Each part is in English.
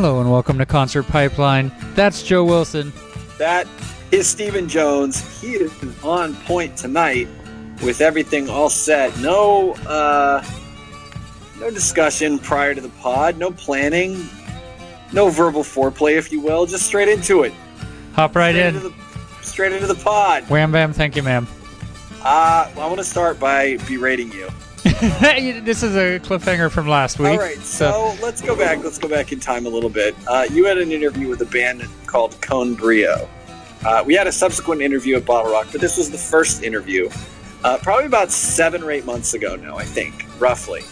Hello and welcome to Concert Pipeline. That's Joe Wilson. That is Stephen Jones. He is on point tonight with everything all set. No, uh, no discussion prior to the pod. No planning. No verbal foreplay, if you will. Just straight into it. Hop right straight in. Into the, straight into the pod. Wham bam, thank you, ma'am. Uh, well, I want to start by berating you. this is a cliffhanger from last week. All right, so let's go back. Let's go back in time a little bit. Uh, you had an interview with a band called Con Brio. Uh, we had a subsequent interview at BottleRock, but this was the first interview, uh, probably about seven or eight months ago now, I think, roughly.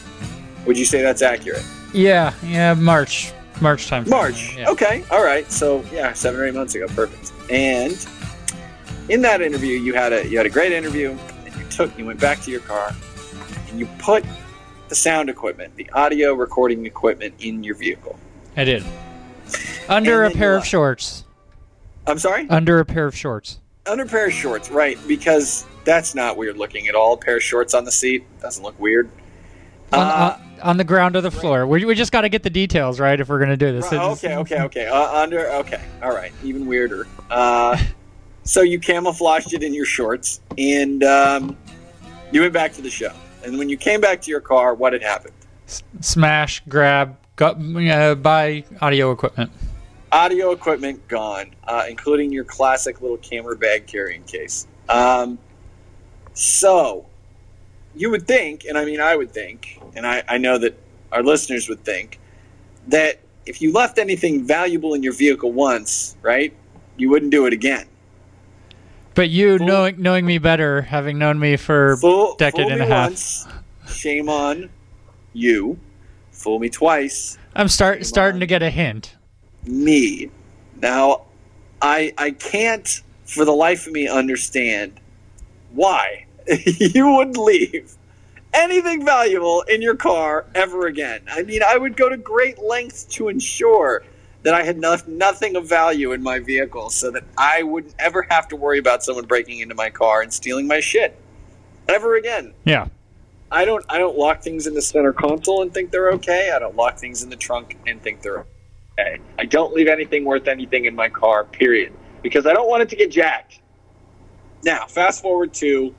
Would you say that's accurate? yeah, yeah, March, March time. March. Yeah. Okay. All right. So yeah, seven or eight months ago. Perfect. And in that interview, you had a you had a great interview, and you took you went back to your car, you put the sound equipment, the audio recording equipment, in your vehicle. I did. Under a pair of shorts. I'm sorry. Under a pair of shorts. Under a pair of shorts, right? Because that's not weird looking at all. A pair of shorts on the seat doesn't look weird. On, Uh, on, on the ground or the floor. We, we just got to get the details right if we're going to do this. Right, okay, okay, okay. Uh, under, okay, all right. Even weirder. Uh, so you camouflaged it in your shorts, and um, you went back to the show. And when you came back to your car, what had happened? Smash, grab, got, uh, buy audio equipment. Audio equipment gone, uh, including your classic little camera bag carrying case. Um, so you would think, and I mean, I would think, and I, I know that our listeners would think, that if you left anything valuable in your vehicle once, right, you wouldn't do it again. But you, Fool- knowing knowing me better, having known me for Fool, decade fool and a half. Once, shame on you. Fool me twice. I'm start starting to get a hint. Me. Now, I I can't for the life of me understand why you wouldn't leave anything valuable in your car ever again. I mean, I would go to great lengths to ensure that I had no, nothing of value in my vehicle so that I wouldn't ever have to worry about someone breaking into my car and stealing my shit ever again. Yeah. I don't I don't lock things in the center console and think they're okay. I don't lock things in the trunk and think they're okay. I don't leave anything worth anything in my car, period. Because I don't want it to get jacked. Now, fast forward to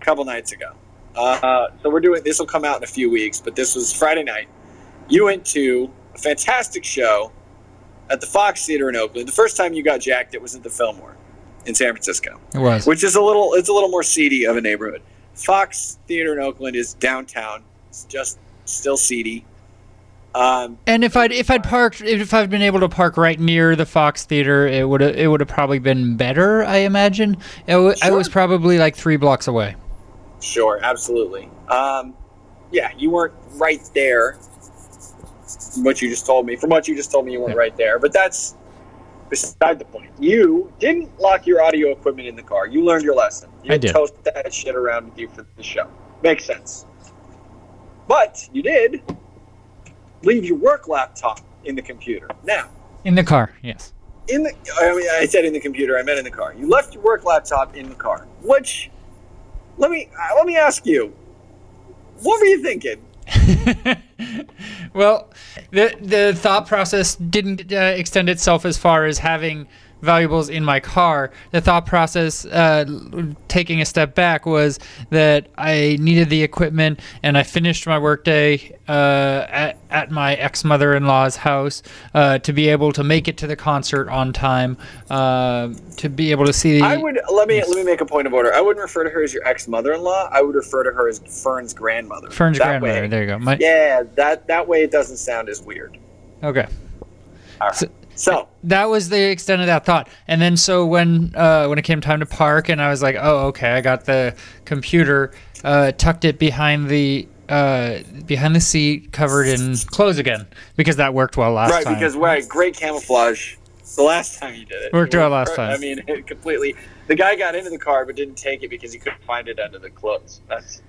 a couple nights ago. Uh, so we're doing this will come out in a few weeks, but this was Friday night. You went to a fantastic show at the Fox Theater in Oakland. The first time you got jacked, it was at the Fillmore in San Francisco It was. which is a little it's a little more seedy of a neighborhood. Fox Theater in Oakland is downtown. It's just still seedy. Um, And if I'd if I'd parked if I'd been able to park right near the Fox Theater, it would it would have probably been better. I imagine. It w- I Sure. was probably like three blocks away. sure, absolutely. Um, yeah, you weren't right there. From what you just told me, from what you just told me, you weren't Yeah. right there. But that's beside the point. You didn't lock your audio equipment in the car. You learned your lesson. You I did. toast that shit around with you for the show. Makes sense. But you did leave your work laptop in the computer. Now, In the car, yes. in the I mean I said in the computer, I meant in the car. You left your work laptop in the car. Which let me uh, let me ask you. What were you thinking? well, the the thought process didn't uh, extend itself as far as having valuables in my car. The thought process, uh, taking a step back, was that I needed the equipment, and I finished my workday uh, at at my ex mother in law's house uh, to be able to make it to the concert on time, uh, to be able to see. The, I would let me let me make a point of order. I wouldn't refer to her as your ex mother in law. I would refer to her as Fern's grandmother. Fern's That grandmother. way- There you go. My, Yeah, that that way it doesn't sound as weird. Okay. All right. So- So that was the extent of that thought and then so when uh, when it came time to park and i was like oh okay i got the computer uh, tucked it behind the uh, behind the seat covered in clothes again because that worked well last right time Right, because right, great camouflage. The last time you did it Worked well last time. I mean, it completely. The guy got into the car but didn't take it because he couldn't find it under the clothes. That's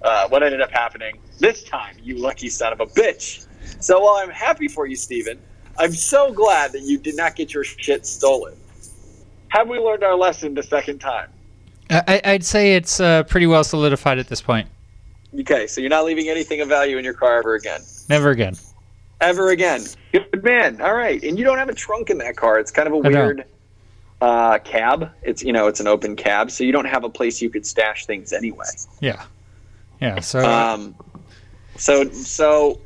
uh, what ended up happening this time. You lucky son of a bitch. So while I'm happy for you, Steven, I'm so glad that you did not get your shit stolen. Have we learned our lesson the second time? I, i'd say it's uh, pretty well solidified at this point Okay, so you're not leaving anything of value in your car ever again. never again ever again. Good man. All right, and you don't have a trunk in that car. It's kind of a weird uh, cab. It's you know it's an open cab, so you don't have a place you could stash things anyway. Yeah. Yeah. So Um, so so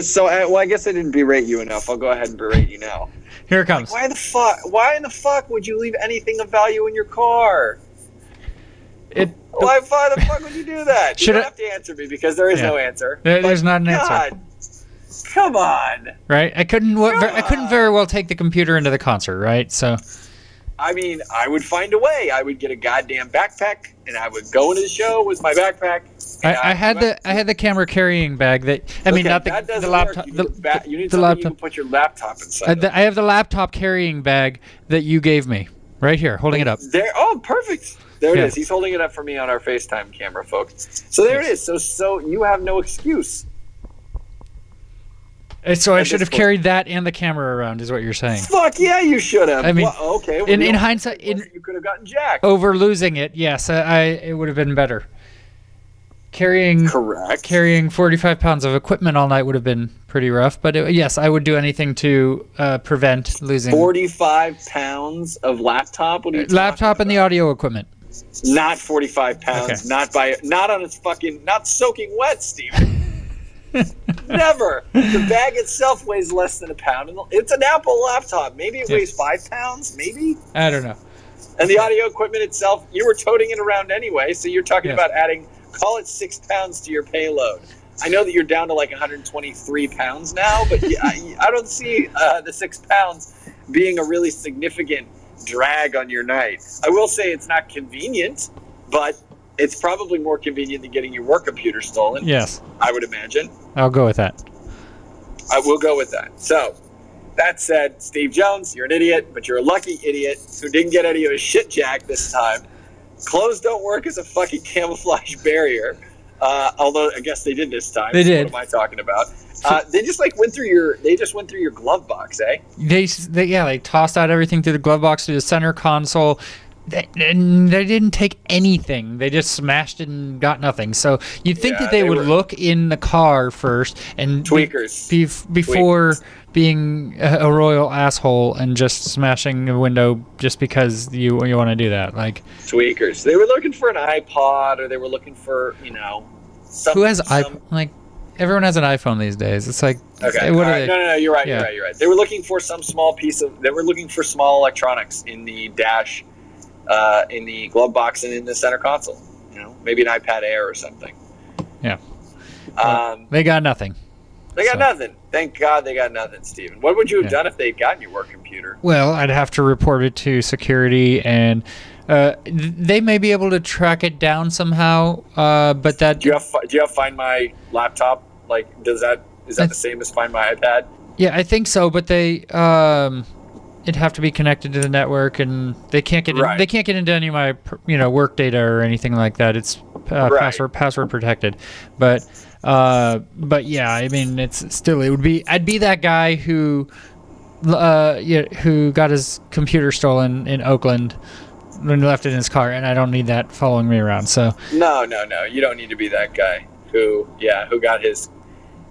so I, well, I guess I didn't berate you enough. I'll go ahead and berate you now. here it comes. Why the fuck? Why in the fuck would you leave anything of value in your car? It. Why, why the fuck would you do that? You don't I- have to answer me because there is Yeah. no answer. There- there's not an answer. Come on. Right. I couldn't. ver- I couldn't very well take the computer into the concert. Right. So. I mean, I would find a way. I would get a goddamn backpack, and I would go into the show with my backpack. and I, I had the I had the camera carrying bag that I mean Okay, not the, the laptop. You the, need, ba- you need the laptop you can put your laptop inside. Of. the, I have the laptop carrying bag that you gave me right here, holding it up. There. Oh, perfect. There it Yeah. is. He's holding it up for me on our FaceTime camera, folks. So there it is. So so you have no excuse. Uh, So I should have point- carried that and the camera around, is what you're saying. Fuck yeah, you should have. I mean, Well, okay. well, in- in hindsight- in- you could have gotten Jack. Over losing it, yes, I, I it would have been better. Carrying Correct. carrying 45 pounds of equipment all night would have been pretty rough, but it, yes, I would do anything to uh, prevent losing Forty-five pounds of laptop. What are you laptop and the audio equipment. Not forty-five pounds. Okay. Not by. Not on its fucking. Not soaking wet, Steven. Never. The bag itself weighs less than a pound. It's an Apple laptop. Maybe it Yeah. weighs five pounds. Maybe. I don't know. And the audio equipment itself, you were toting it around anyway. So you're talking Yes. about adding, call it six pounds to your payload. I know that you're down to like 123 pounds now, but I, I don't see uh, the six pounds being a really significant drag on your night. I will say it's not convenient, but it's probably more convenient than getting your work computer stolen. Yes, I would imagine. I'll go with that. I will go with that. So, that said, Steve Jones, you're an idiot, but you're a lucky idiot who didn't get any of his shit jack this time. Clothes don't work as a fucking camouflage barrier. Uh, although I guess they did this time. They did. What am I talking about? Uh, they just like went through your. They just went through your glove box, eh? They, they yeah, they tossed out everything through the glove box to the center console. They, and they didn't take anything. They just smashed it and got nothing. So you'd think Yeah, that they, they would were- look in the car first and be- Tweakers. bef- before being a, royal asshole and just smashing a window just because you you want to do that. Like Tweakers. They were looking for an iPod, or they were looking for you know. Some, who has i some- like everyone has an iPhone these days. It's like Okay. what all are right. they? No, no, no. You're right. Yeah. You're right. You're right. They were looking for some small piece of. They were looking for small electronics in the dash, uh, in the glove box, and in the center console. You know, maybe an iPad Air or something. Yeah. Um, They got nothing. they got so- nothing. Thank God they got nothing, Steven. What would you have Yeah. done if they'd gotten your work computer? Well, I'd have to report it to security, and uh, they may be able to track it down somehow. Uh, but that, Do you have Do you have Find My laptop? Like, does that is that I- the same as Find My iPad? yeah, I think so. But they, um, it'd have to be connected to the network, and they can't get in, Right. they can't get into any of my, you know, work data or anything like that. It's uh, Right. password password protected. But, uh, but yeah, I mean, it's still it would be. I'd be that guy who, uh, yeah, who got his computer stolen in Oakland. When he left it in his car, and I don't need that following me around. So, No, no, no. You don't need to be that guy who, yeah, who got his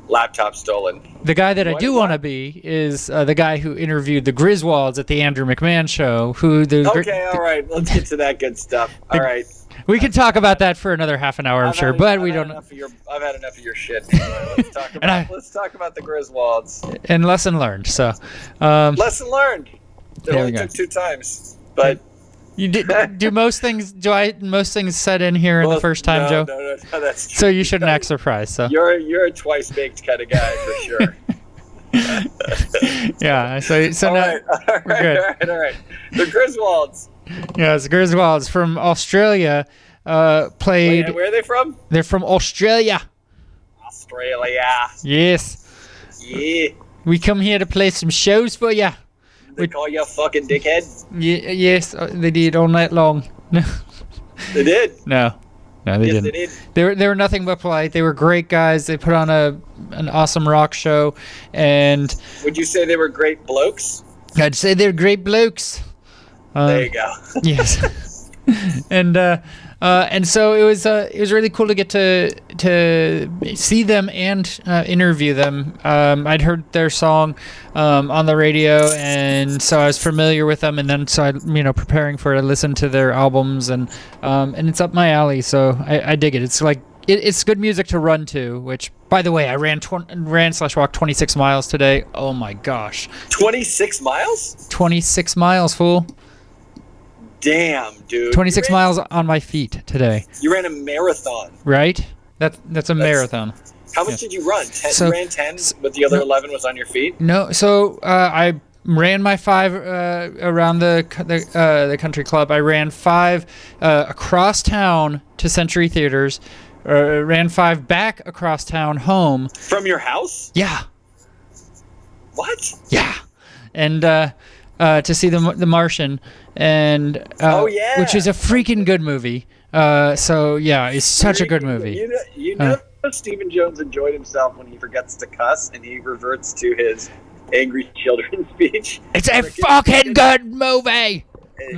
laptop stolen. The guy that I do want to be is uh, the guy who interviewed the Griswolds at the Andrew McMahon show. Who the, Okay, all right. Let's get to that good stuff. All right. we could talk about that for another half an hour, I'm I've sure, had- but I've we don't. Of your, I've had enough of your shit. Let's talk about. I- let's talk about the Griswolds. And lesson learned. So, um, Lesson learned. It only took two times, but you did, do most things. Do I most things set in here in the first time, no, Joe? No, no, no, that's true. So you shouldn't act surprised. So You're you're a twice baked kind of guy for sure. yeah. So so all now right, all right, we're good. all right, all right. The Griswolds. Yes, Griswolds from Australia. Uh, played. Wait, where are they from? They're from Australia. Australia. Yes. Yeah. We come here to play some shows for you. They We- call you a fucking dickhead. Ye- yes, uh, they did all night long. No, They did. no, no, they yes, didn't. they did. They were they were nothing but polite. They were great guys. They put on a an awesome rock show, and Would you say they were great blokes? I'd say they're great blokes. Uh, There you go. yes, and uh, Uh, and so it was uh, it was really cool to get to to see them and uh, interview them. Um, I'd heard their song um, on the radio, and so I was familiar with them. And then so I you know preparing for it, I listened to their albums, and um, and it's up my alley. So I, I dig it. It's like it, it's good music to run to. Which by the way, I ran tw- ran slash walked 26 miles today. Oh my gosh, 26 miles? 26 miles, fool. Damn, dude. 26 ran- miles on my feet today. You ran a marathon. Right? That that's a That's- marathon. How much Yeah. did you run? Ten, So- you ran 10, but the other no. 11 was on your feet? No, so uh, I ran my five uh, around the the, uh, the country club. I ran five uh, across town to Century Theaters. Uh, ran five back across town home. From your house? Yeah, What? yeah, and uh, uh, to see the the Martian, and uh, Oh, yeah. which is a freaking good movie. Uh, so yeah, it's such a good movie. You know, you know Stephen Jones enjoyed himself when he forgets to cuss and he reverts to his angry children speech. It's a fucking good movie.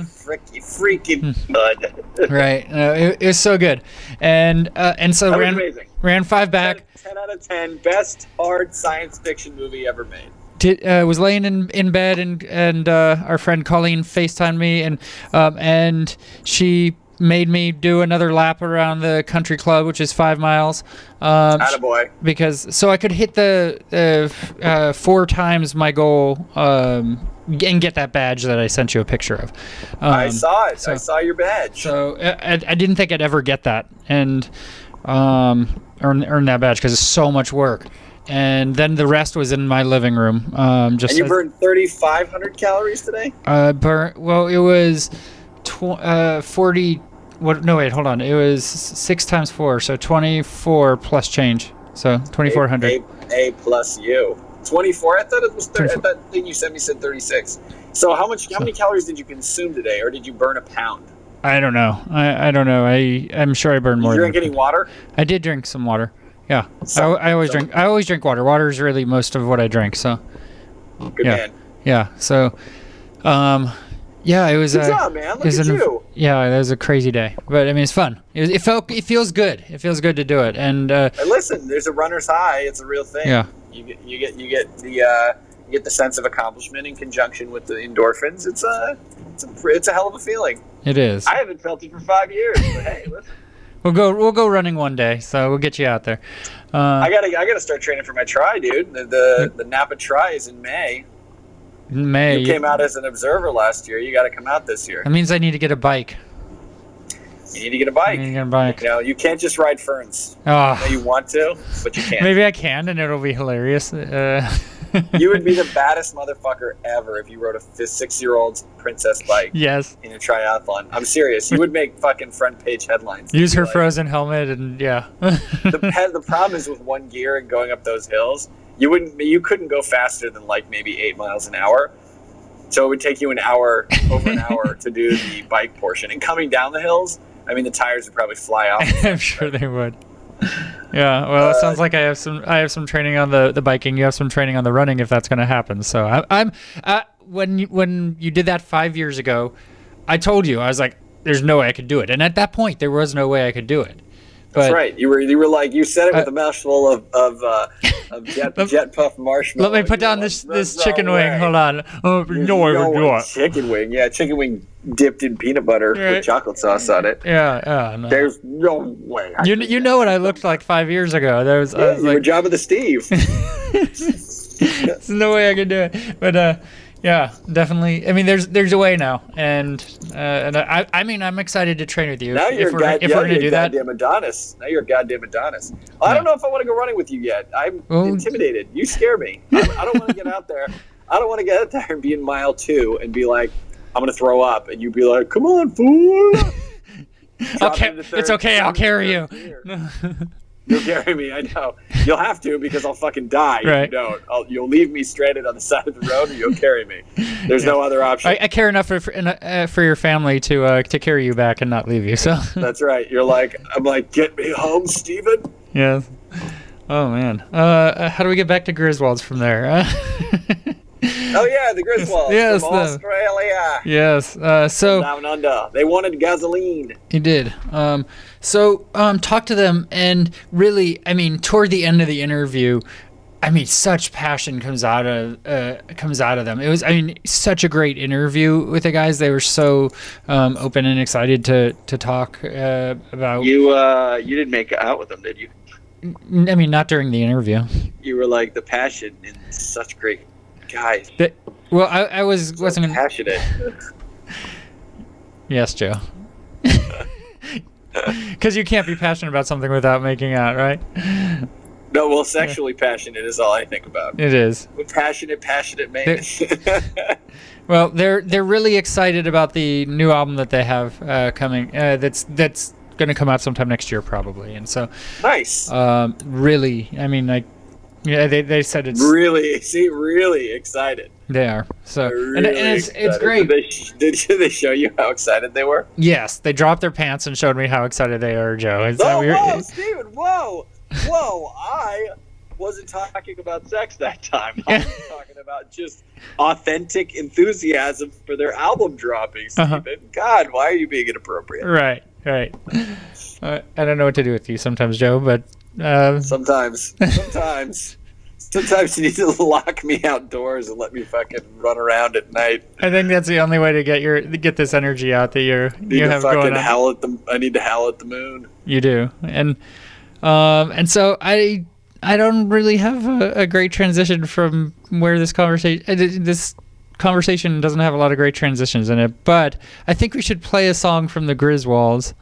Freaky, freaking good. Right, no, it, it was so good, and uh, and so ran amazing. ran five back. 10 out of 10. Best hard science fiction movie ever made. Did, uh, was laying in, in bed and and uh, our friend Colleen FaceTimed me and um, and she made me do another lap around the country club, which is five miles. Um, Attaboy. because so I could hit the uh, uh, four times my goal um, and get that badge that I sent you a picture of. Um, I saw it. so- I saw your badge. So I, I I didn't think I'd ever get that and um, earn earn that badge because it's so much work. And then the rest was in my living room. Um, just and you as- burned 3,500 calories today? uh, burn. Well, it was tw- uh, forty. What? No, wait. Hold on. It was six times four, so twenty-four plus change. So twenty-four hundred. A, A plus you. 24? I thought it was 30. I 24. thought thing you sent me said 36. So how much? How many calories did you consume today, or did you burn a pound? I don't know. I, I don't know. I I'm sure I burned more. you drink any water? I did drink some water. Yeah. I, I always some- drink. I always drink water. Water is really most of what I drink. So Good Yeah. man. yeah. So, um, yeah. It was. Good uh, job, man. it Look was at an- you. Yeah, it was a crazy day, but I mean, it's fun. It, it felt. It feels good. It feels good to do it, and uh, And listen, there's a runner's high. It's a real thing. Yeah. You get you get you get the uh, you get the sense of accomplishment in conjunction with the endorphins. It's a it's a it's a hell of a feeling. it is. I haven't felt it for five years, but hey, listen. We'll go. We'll go running one day. So we'll get you out there. Uh, I gotta I gotta start training for my tri, dude. The the, the Napa tri is in May. in May. You came out as an observer last year. You got to come out this year. That means I need to get a bike. You need to get a bike. need to get a bike. You know, you can't just ride ferns. Oh, know you want to, but you can't. maybe I can, and it'll be hilarious. Uh, You would be the baddest motherfucker ever if you rode a six-year-old's princess bike yes. in a triathlon. I'm serious. You would make fucking front page headlines. Use her Like, frozen helmet, and yeah. The, the problem is with one gear and going up those hills, you wouldn't. You couldn't go faster than like maybe eight miles an hour. So it would take you an hour, over an hour, to do the bike portion. And coming down the hills, I mean, the tires would probably fly off. I'm sure they would. Yeah, well, it Uh, sounds like I have some. I have some training on the, the biking. You have some training on the running, if that's going to happen. So I, I'm. Uh, when you, when you did that five years ago, I told you I was like, "There's no way I could do it," and at that point, there was no way I could do it. But That's right. You were you were like you said it with Uh, a mouthful of of, uh, of jet, Let- jet puff marshmallow. let me put down like, this this "There's no chicken way." wing. Hold on. Oh, no, I would do way. it. Chicken wing, yeah, chicken wing dipped in peanut butter Right. with chocolate sauce on it. Yeah, yeah. No. There's no way. I You you know what I looked like five years ago. There was, that. I was you like, Job of the Steve. there's no way I could do it. But uh, yeah, definitely. I mean, there's there's a way now, and uh, and I I mean I'm excited to train with you. now if, you're if we're god, if yeah, we're gonna you're do that. goddamn Adonis. Now you're a goddamn Adonis. I Yeah. don't know if I want to go running with you yet. I'm Well- intimidated. You scare me. I, I don't want to get out there. I don't want to get out there and be in mile two and be like, I'm gonna throw up, and you'd be like, Come on, fool. I'll Drop ca- into third- it's okay. I'll carry you. You'll carry me. I know. You'll have to because I'll fucking die Right. if you don't. I'll, you'll leave me stranded on the side of the road, and you'll carry me. There's no other option. I, I care enough for for, uh, your family to uh, to carry you back and not leave you. So That's right. You're like, I'm like, get me home, Steven. Yeah. Oh man. Uh, how do we get back to Griswolds from there? Oh yeah, the Griswolds Yes, from the- Australia. Yes. Uh, so Down under. They wanted gasoline. he did. Um, so um, talk to them, and really, I mean, toward the end of the interview, I mean, such passion comes out of uh, comes out of them. It was, I mean, such a great interview with the guys. They were so um, open and excited to to talk uh, about. You uh, you didn't make out with them, did you? I mean, not during the interview. You were like the passion and such great guys. Well, I, I was So wasn't. Gonna, passionate. yes, Joe. Because you can't be passionate about something without making out, right? No, well, sexually passionate is all I think about. It is. Passionate, passionate man. Well, they're they're really excited about the new album that they have uh, coming. Uh, that's that's going to come out sometime next year, probably. And so, nice. um, really, I mean, like, yeah, they, they said it's really, see, really excited. they are. So, Really and, and it's it's great. Did they, did they show you how excited they were? Yes, they dropped their pants and showed me how excited they are, Joe. Is that Oh, weird? whoa, Steven, whoa, whoa! I wasn't talking about sex that time. I was talking about just authentic enthusiasm for their album dropping. Steven, Uh-huh. God, why are you being inappropriate? Right, right. Uh, I don't know what to do with you sometimes, Joe, but uh, Sometimes, sometimes, sometimes you need to lock me outdoors and let me fucking run around at night. I think that's the only way to get your get this energy out that you're Need you have fucking going on. howl at the. I need to howl at the moon. You do, and um, and so I I don't really have a, a great transition from where this conversation this conversation doesn't have a lot of great transitions in it, but I think we should play a song from the Griswolds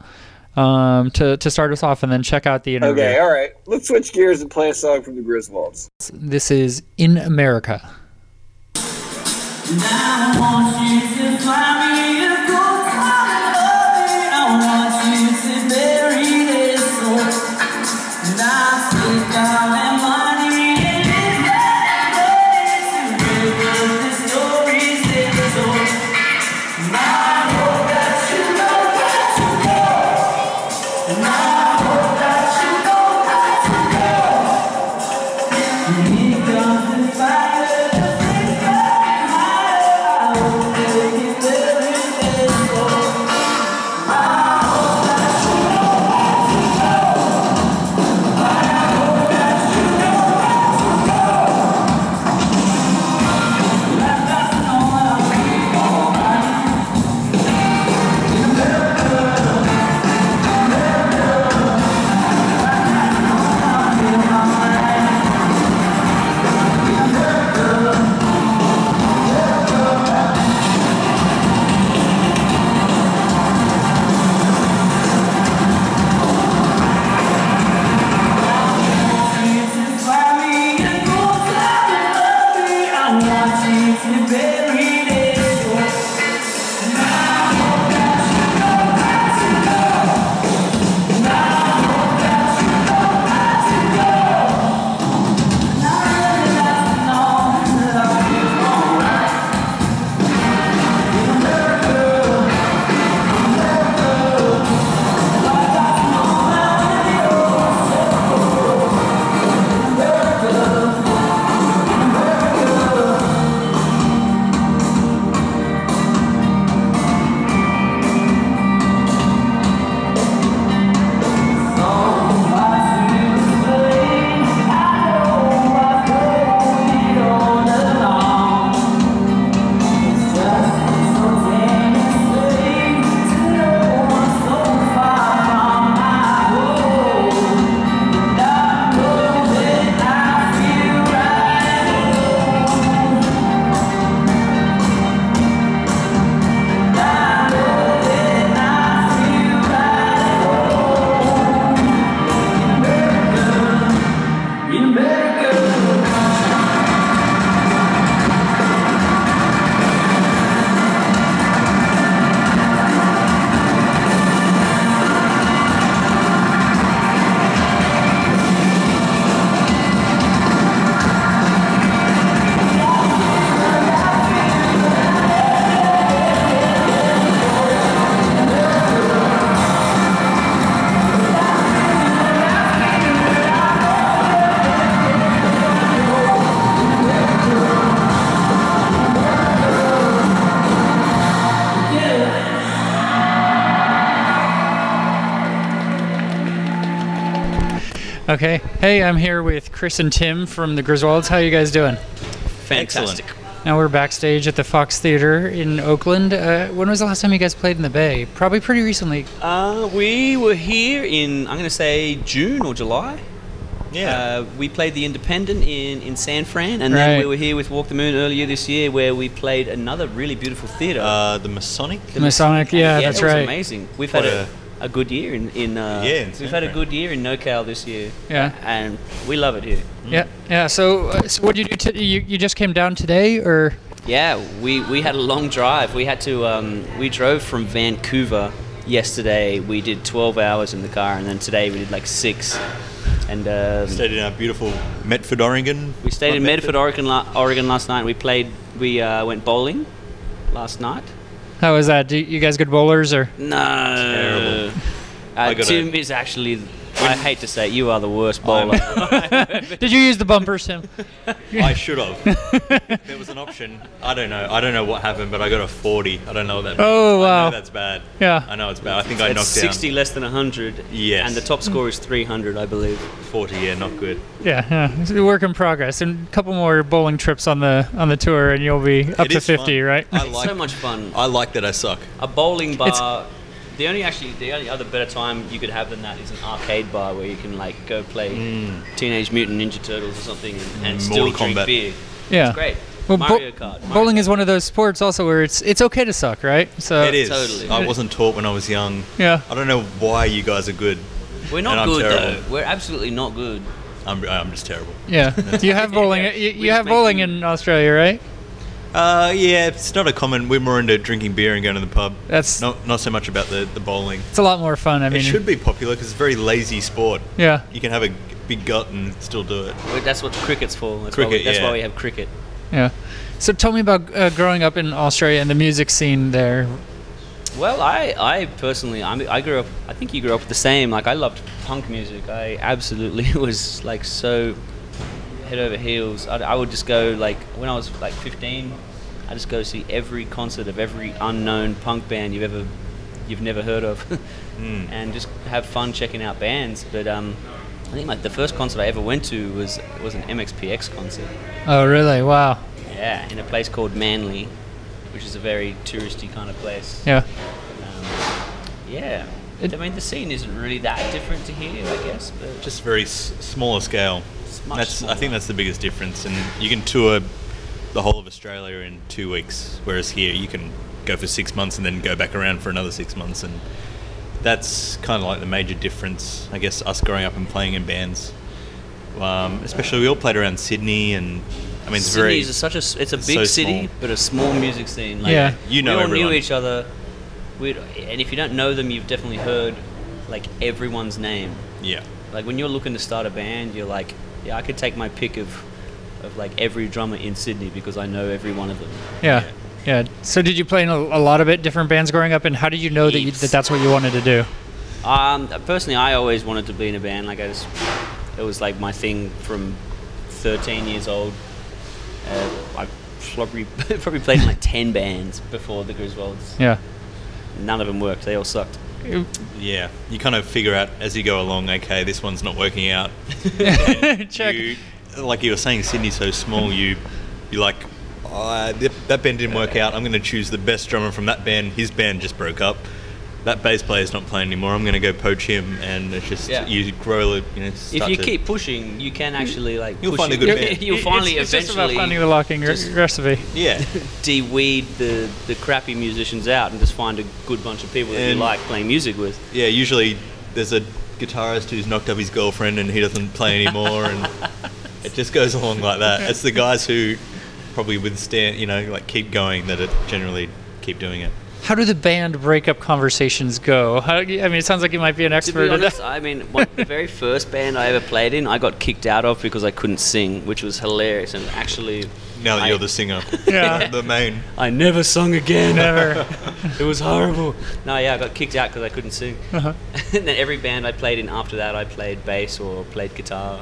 um, to to start us off, and then check out the interview. Okay, all right. Let's switch gears and play a song from the Griswolds. This is in America. I want you to find me a good kind of loving. I want you to bury this soul. And I take all Okay. Hey, I'm here with Chris and Tim from the Griswolds. How you guys doing? Fantastic. Now we're backstage at the Fox Theater in Oakland. Uh, when was the last time you guys played in the Bay? Probably pretty recently. Uh, we were here in, I'm going to say June or July. Yeah. Uh, we played the Independent in, in San Fran, and then we were here with Walk the Moon earlier this year, where we played another really beautiful theatre. uh, the Masonic. The Masonic, yeah, that's that was right. amazing. We've had What a, a good year in, in uh, Yeah, in we've had a good year in NorCal this year. Yeah. and we love it here. Yeah. Yeah. So, uh, so what did you do? T- you you just came down today, or? Yeah, we, we had a long drive. We had to um, we drove from Vancouver yesterday. We did 12 hours in the car, and then today we did like six. And um, Stayed in our beautiful Medford, Oregon. we stayed Not in Medford, Oregon, la- Oregon last night. We played. We uh, went bowling last night. How was that? Do you guys good bowlers, or? No, Terrible. Uh, I gotta- Tim is actually. I hate to say, it, you are the worst oh. bowler. Did you use the bumpers, Tim? I should have. there was an option. I don't know. I don't know what happened, but I got a 40. I don't know what that. Oh, means. I wow. know that's bad. Yeah. I know it's bad. I think I knocked it's knocked 60 less than 100. Yes. And the top score is 300, I believe. 40. Yeah, not good. Yeah, yeah. It's a work in progress, and a couple more bowling trips on the on the tour, and you'll be up It to fifty, fun. right? I It's like. so much fun. I like that I suck. A bowling bar. It's- the only actually the only other better time you could have than that is an arcade bar where you can like go play Teenage Mutant Ninja Turtles or something and, and Mm, still Mortal drink Kombat. beer. Yeah. It's great. Well, Mario Kart. Mario Bowling Kart. is one of those sports also where it's it's okay to suck, right? So it is. totally. I wasn't taught when I was young. Yeah. I don't know why you guys are good. We're not good terrible. though. We're absolutely not good. I'm, I'm just terrible. Yeah. you have bowling. Yeah, You, you have bowling you- in Australia, right? Uh, yeah, it's not a common. We're more into drinking beer and going to the pub. That's Not not so much about the, the bowling. it's a lot more fun. I mean, it should be popular because it's a very lazy sport. yeah. You can have a big gut and still do it. We're- That's what cricket's for. That's, why, we, Cricket, that's why we have cricket. Yeah. So tell me about uh, growing up in Australia and the music scene there. Well, I, I personally, I, I grew up. I think you grew up the same. Like I loved punk music. I absolutely was like so head over heels. I, I would just go like when I was like 15. I just go see every concert of every unknown punk band you've ever you've never heard of, and just have fun checking out bands. But um, I think like the first concert I ever went to was was an MXPX concert. Oh, really? Wow. Yeah, in a place called Manly, which is a very touristy kind of place. Yeah. Um, yeah. It- I mean, the scene isn't really that different to here, I guess. But Just very s- smaller scale. It's much That's I think that's the biggest difference. And you can tour the whole of Australia in two weeks, whereas here you can go for six months and then go back around for another six months. And that's kind of like the major difference, I guess, us growing up and playing in bands. Um, especially we all played around Sydney, and I mean, it's Sydney very is a, such a s- it's a it's big so city, small. but a small music scene. Like, Yeah. You know we all everyone. knew each other. We'd, and if you don't know them, you've definitely heard like everyone's name. yeah. Like when you're looking to start a band, you're like, yeah, I could take my pick of of like every drummer in Sydney because I know every one of them. Yeah. Yeah. So did you play in a, a lot of it, different bands growing up, and how did you know that, you, that that's what you wanted to do? Um, personally, I always wanted to be in a band. Like I just, it was like my thing from 13 years old. Uh, I probably probably played in like 10 bands before the Griswolds. Yeah. None of them worked. They all sucked. Yeah, you kind of figure out as you go along. Okay, this one's not working out. Check. You, like you were saying, Sydney's so small. You, you like, oh, that band didn't work out. I'm going to choose the best drummer from that band. His band just broke up. That bass player's not playing anymore. I'm going to go poach him, and it's just Yeah. you grow. You know, If you to- keep pushing, you can actually like You'll push find a good band. You'll finally it's, it's just about finding the locking re- recipe. yeah, de-weed the the crappy musicians out and just find a good bunch of people that you like playing music with. yeah. Usually, there's a guitarist who's knocked up his girlfriend, and he doesn't play anymore, and it just goes along like that. It's the guys who probably withstand, you know, like keep going that it generally keep doing it. How do the band breakup conversations go? How, I mean, it sounds like you might be an To expert. be honest. I mean, one, the very first band I ever played in, I got kicked out of because I couldn't sing, which was hilarious. And actually, Now that I- you're the singer, Yeah. the main. I never sung again. Never. it was horrible. No, yeah, I got kicked out because I couldn't sing. Uh-huh. and then every band I played in after that, I played bass or played guitar.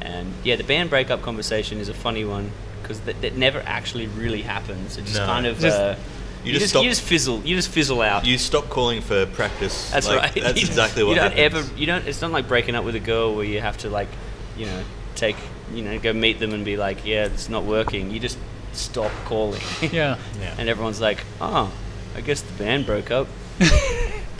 And yeah, the band breakup conversation is a funny one because that, that never actually really happens. It just No. kind of Just- uh, You, just just, stop- you just fizzle. You just fizzle out. You stop calling for practice. that's Like, right. That's exactly what you don't happens. ever. You don't. It's not like breaking up with a girl where you have to like, you know, take, you know, go meet them and be like, yeah, it's not working. You just stop calling. Yeah. Yeah. and everyone's like, oh, I guess the band broke up.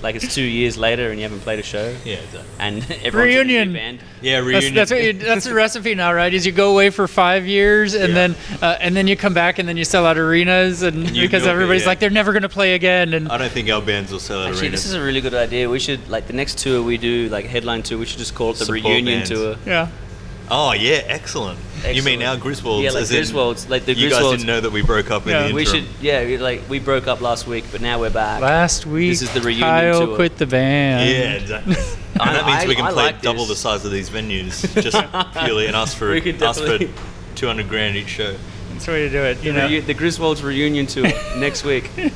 like it's two years later and you haven't played a show. Yeah, exactly. And everyone's in a Reunion. band. Yeah, That's, reunion. that's what you, that's the recipe now, right? Is you go away for five years and Yeah. then uh, and then you come back and then you sell out arenas and You because milk it, everybody's yeah. like they're never gonna play again and I don't think our bands will sell out Actually, arenas. this is a really good idea. We should like the next tour we do, like headline tour. We should just call it the Support reunion bands. tour. yeah. Oh yeah, excellent. You mean Excellent. our Griswolds? Yeah, like as in Griswolds, like the Griswolds. you guys Griswolds. didn't know that we broke up Yeah. in the We should, yeah, we, like we broke up last week, but now we're back. Last week, this is the reunion Kyle tour. quit the band. Yeah, exactly. I- and that means I- we can I play like double this. the size of these venues, just purely and ask for We could ask for two hundred grand each show. That's the way to do it. You the, know. reu- the Griswolds reunion tour next week.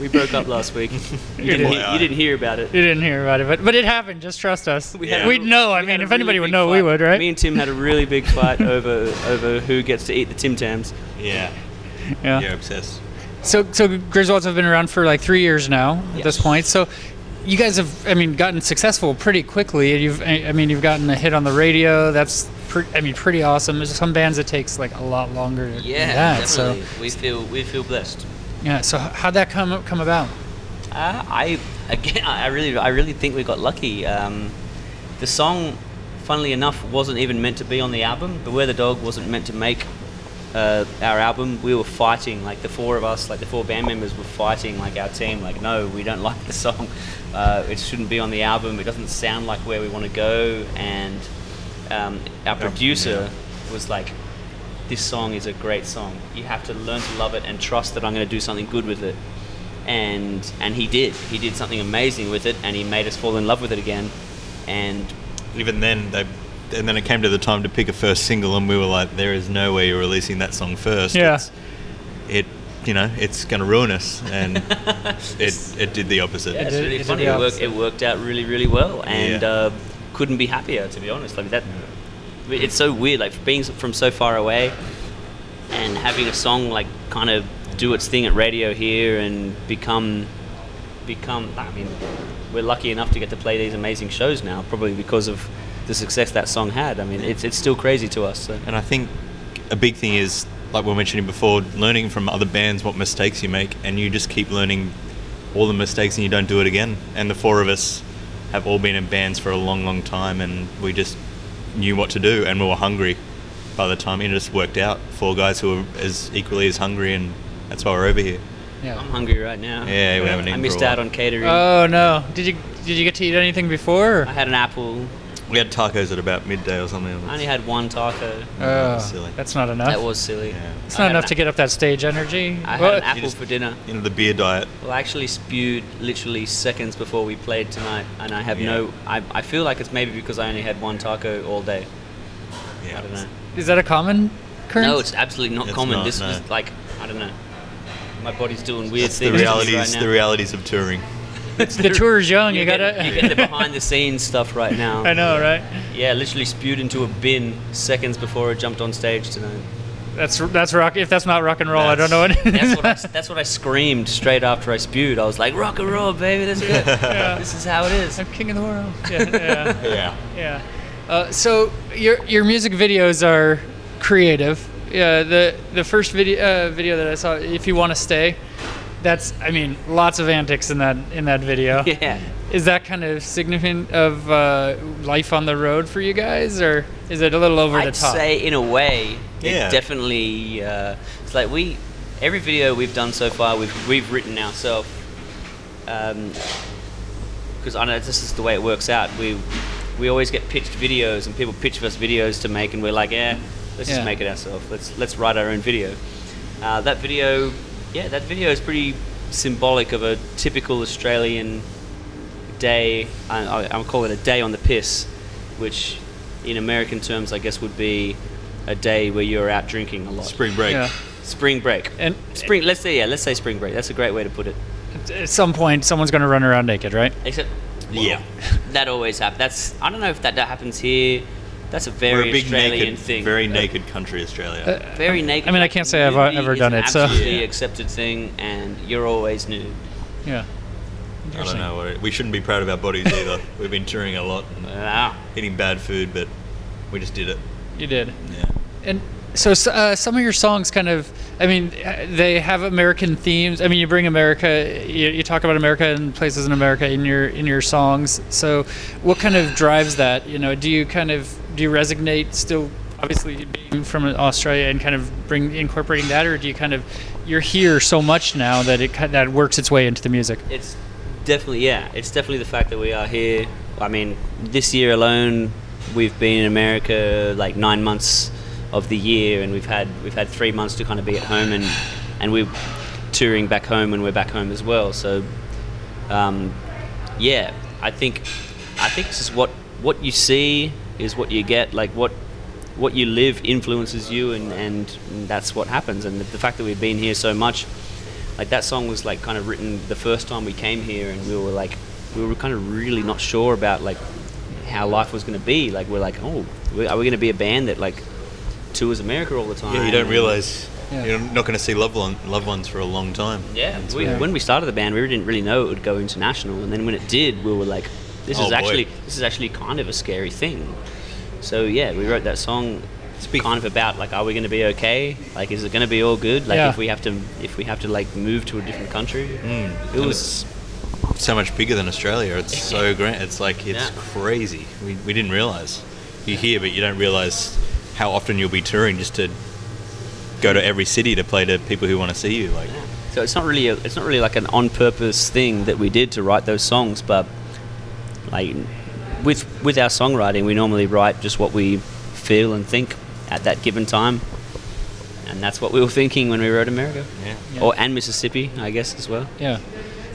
We broke up last week. You didn't, did. hear, you didn't hear about it. You didn't hear about it, but but it happened. Just trust us. We Yeah. We'd know. I we mean, had a if anybody would big know, we would, right? Me and Tim had a really big fight over over who gets to eat the Tim Tams. Yeah, yeah. you're obsessed. So so Griswolds have been around for like three years now at this point. So you guys have, I mean, gotten successful pretty quickly. You've, I I mean, you've gotten a hit on the radio. That's, pre- I mean, pretty awesome. There's some bands it takes like a lot longer. than Yeah, that. So definitely. We feel we feel blessed. Yeah. So how'd that come come about? Uh, I again, I really, I really think we got lucky. Um, the song, funnily enough, wasn't even meant to be on the album. Beware the Dog wasn't meant to make uh, our album. We were fighting, like the four of us, like the four band members were fighting, like our team. Like, no, we don't like the song. Uh, it shouldn't be on the album. It doesn't sound like where we want to go. And um, our producer was like, this song is a great song. You have to learn to love it and trust that I'm going to do something good with it. And and he did. He did something amazing with it, and he made us fall in love with it again. And Even then, they and then it came to the time to pick a first single, and we were like, "There is no way you're releasing that song first. Yeah. It's, it, you know, it's going to ruin us." And it it did the opposite. yeah, it's really it did funny. the It worked, it worked out really, really well, and Yeah. uh, couldn't be happier to be honest. Like that, it's so weird. Like being from so far away, and having a song like kind of do its thing at radio here and become become. I mean, we're lucky enough to get to play these amazing shows now, probably because of the success that song had. I mean, it's it's still crazy to us. So. And I think a big thing is, like we were mentioning before, learning from other bands what mistakes you make, and you just keep learning all the mistakes and you don't do it again. And the four of us have all been in bands for a long, long time, and we just knew what to do, and we were hungry. By the time it just worked out, four guys who were as equally as hungry, and that's why we're over here. Yeah. I'm hungry right now. Yeah, we haven't eaten. I missed out on catering. Oh no! Did you did you get to eat anything before? or- I had an apple. We had tacos at about midday or something. I only had one taco. Oh, was silly. that's not enough. That was silly. Yeah. it's I not had enough an to get up that stage energy. I Well, had an apple just- for dinner. You know, the beer diet. Well, I actually spewed literally seconds before we played tonight, and I have Yeah. no. I, I feel like it's maybe because I only had one taco all day. Yeah. I don't know. Is that a common occurrence? No, it's absolutely not It's common. not, this no. was like I don't know. My body's doing weird It's the things to me realities. right now. the realities of touring. The tour's young. You, You gotta. get, you get the behind the scenes stuff right now. I know, right? Yeah, literally spewed into a bin seconds before I jumped on stage tonight. That's that's rock. If that's not rock and roll, I don't know what. That's what I, that's what I screamed straight after I spewed. I was like, "Rock and roll, baby, let's go. This is how it is." I'm king of the world. Yeah, yeah, Yeah. yeah. Uh, so your your music videos are creative. Yeah, the the first video uh, video that I saw, if you want to stay, that's I mean lots of antics in that in that video. Yeah. Is that kind of significant of uh, life on the road for you guys, or is it a little over the top? I'd say in a way, Yeah. it definitely. Uh, it's like we every video we've done so far, we've we've written ourselves. Um, Because I know this is the way it works out. We we always get pitched videos, and people pitch us videos to make, and we're like, yeah, let's Yeah. just make it ourselves. Let's let's write our own video. Uh, that video, yeah, that video is pretty symbolic of a typical Australian day. I, I, I'll call it a day on the piss, which in American terms, I guess, would be a day where you're out drinking a lot. Spring break. Yeah. Spring break. And Spring. Let's say yeah. Let's say spring break. That's a great way to put it. at some point, someone's going to run around naked, right? Except Yeah. that always happens. That's I don't know if that, that happens here. That's a We're very a big Australian naked, thing. very naked country, Australia. very naked. I mean, I can't say I've, uh, ever done it, so- absolutely Yeah. accepted thing, and you're always nude. Yeah. I don't know. we're- We shouldn't be proud of our bodies either. We've been touring a lot and Wow. eating bad food, but we just did it. You did. Yeah. And so uh, some of your songs kind of, I mean, uh, they have American themes. I mean, you bring America, you, you talk about America and places in America in your in your songs. So, what kind of drives that? You know, do you kind of do you resonate still, obviously being from Australia and kind of bring incorporating that, or do you kind of you're here so much now that it that works its way into the music? It's definitely yeah. It's definitely the fact that we are here. I mean, this year alone, we've been in America like nine months of the year, and we've had we've had three months to kind of be at home, and and we're touring back home when we're back home as well. So, um, yeah, I think I think it's just what what you see is what you get. Like what what you live influences you, and and that's what happens. And the, the fact that we've been here so much like that song was like kind of written the first time we came here and we were like we were kind of really not sure about like how life was going to be like we're like oh are we going to be a band that like tours america all the time Yeah, you don't realize Yeah. you're not going to see loved, one, loved ones for a long time. yeah we, weird. when we started the band we didn't really know it would go international and then when it did we were like this Oh, is boy. actually this is actually kind of a scary thing so yeah we wrote that song Speak- kind of about like are we going to be okay like is it going to be all good like Yeah. if we have to if we have to like move to a different country Mm. it And was so much bigger than Australia. It's so grand. It's like it's Yeah. crazy. We, we didn't realize. You hear, but you don't realize how often you'll be touring just to go to every city to play to people who want to see you. Like, So it's not really a, it's not really like an on purpose thing that we did to write those songs, but like with with our songwriting, we normally write just what we feel and think at that given time, and that's what we were thinking when we wrote America, yeah. Yeah. or and Mississippi, I guess as well. Yeah.